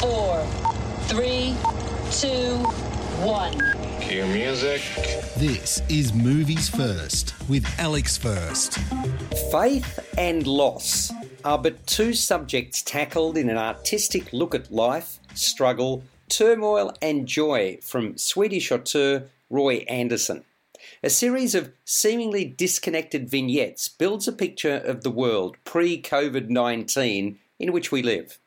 four, three, two, one. Cue music. This is Movies First with Alex First. Faith and loss are but two subjects tackled in an artistic look at life, struggle, turmoil, and joy from Swedish auteur Roy Andersson. A series of seemingly disconnected vignettes builds a picture of the world pre COVID 19 in which we live.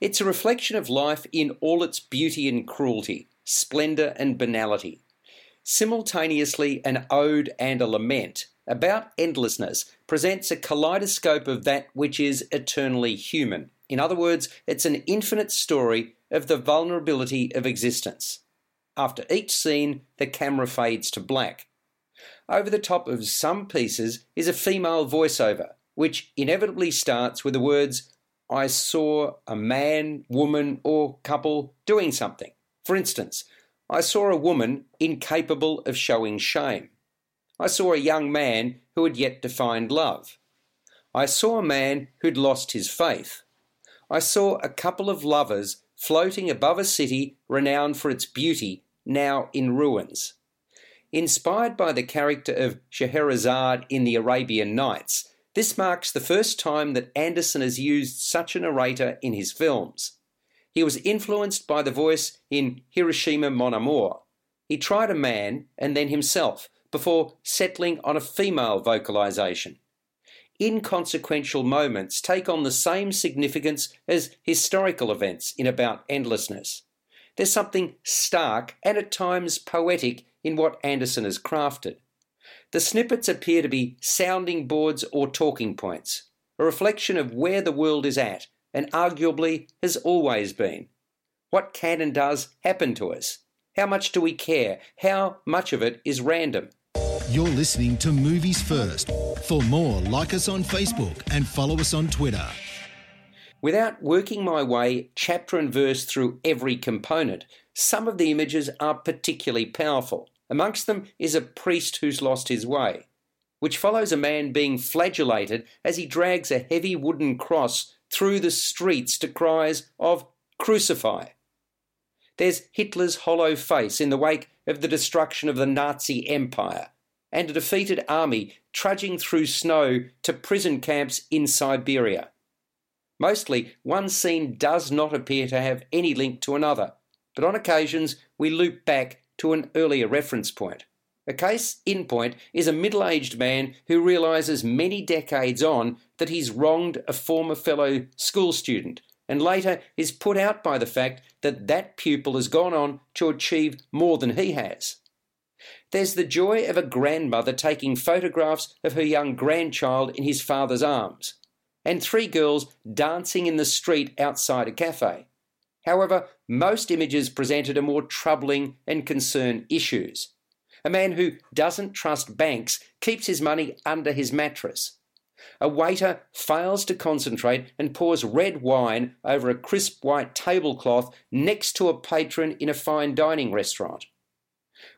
It's a reflection of life in all its beauty and cruelty, splendour and banality. Simultaneously, an ode and a lament about endlessness presents a kaleidoscope of that which is eternally human. In other words, it's an infinite story of the vulnerability of existence. After each scene, the camera fades to black. Over the top of some pieces is a female voiceover, which inevitably starts with the words, I saw a man, woman, or couple doing something. For instance, I saw a woman incapable of showing shame. I saw a young man who had yet to find love. I saw a man who'd lost his faith. I saw a couple of lovers floating above a city renowned for its beauty, now in ruins. Inspired by the character of Scheherazade in the Arabian Nights, this marks the first time that Andersson has used such a narrator in his films. He was influenced by the voice in Hiroshima Mon Amour. He tried a man and then himself before settling on a female vocalization. Inconsequential moments take on the same significance as historical events in About Endlessness. There's something stark and at times poetic in what Andersson has crafted. The snippets appear to be sounding boards or talking points, a reflection of where the world is at and arguably has always been. What can and does happen to us? How much do we care? How much of it is random? You're listening to Movies First. For more, like us on Facebook and follow us on Twitter. Without working my way chapter and verse through every component, some of the images are particularly powerful. Amongst them is a priest who's lost his way, which follows a man being flagellated as he drags a heavy wooden cross through the streets to cries of Crucify. There's Hitler's hollow face in the wake of the destruction of the Nazi Empire, and a defeated army trudging through snow to prison camps in Siberia. Mostly, one scene does not appear to have any link to another, but on occasions we loop back to an earlier reference point. A case in point is a middle aged man who realises many decades on that he's wronged a former fellow school student and later is put out by the fact that that pupil has gone on to achieve more than he has. There's the joy of a grandmother taking photographs of her young grandchild in his father's arms, and three girls dancing in the street outside a cafe. However, most images presented are more troubling and concern issues. A man who doesn't trust banks keeps his money under his mattress. A waiter fails to concentrate and pours red wine over a crisp white tablecloth next to a patron in a fine dining restaurant.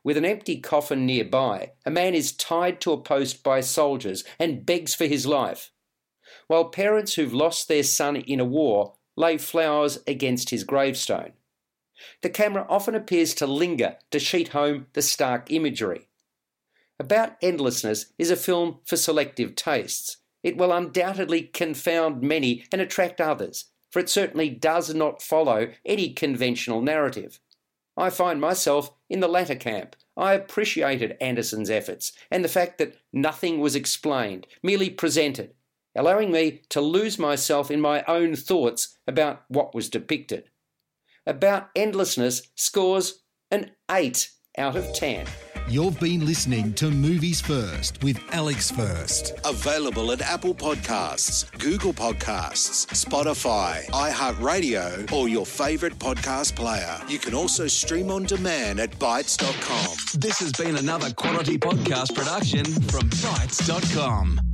With an empty coffin nearby, a man is tied to a post by soldiers and begs for his life. While parents who've lost their son in a war lay flowers against his gravestone. The camera often appears to linger to sheet home the stark imagery. About Endlessness is a film for selective tastes. It will undoubtedly confound many and attract others, for it certainly does not follow any conventional narrative. I find myself in the latter camp. I appreciated Andersson's efforts and the fact that nothing was explained, merely presented, allowing me to lose myself in my own thoughts about what was depicted. About Endlessness scores an 8 out of 10. You've been listening to Movies First with Alex First. Available at Apple Podcasts, Google Podcasts, Spotify, iHeartRadio, or your favorite podcast player. You can also stream on demand at Bytes.com. This has been another quality podcast production from Bytes.com.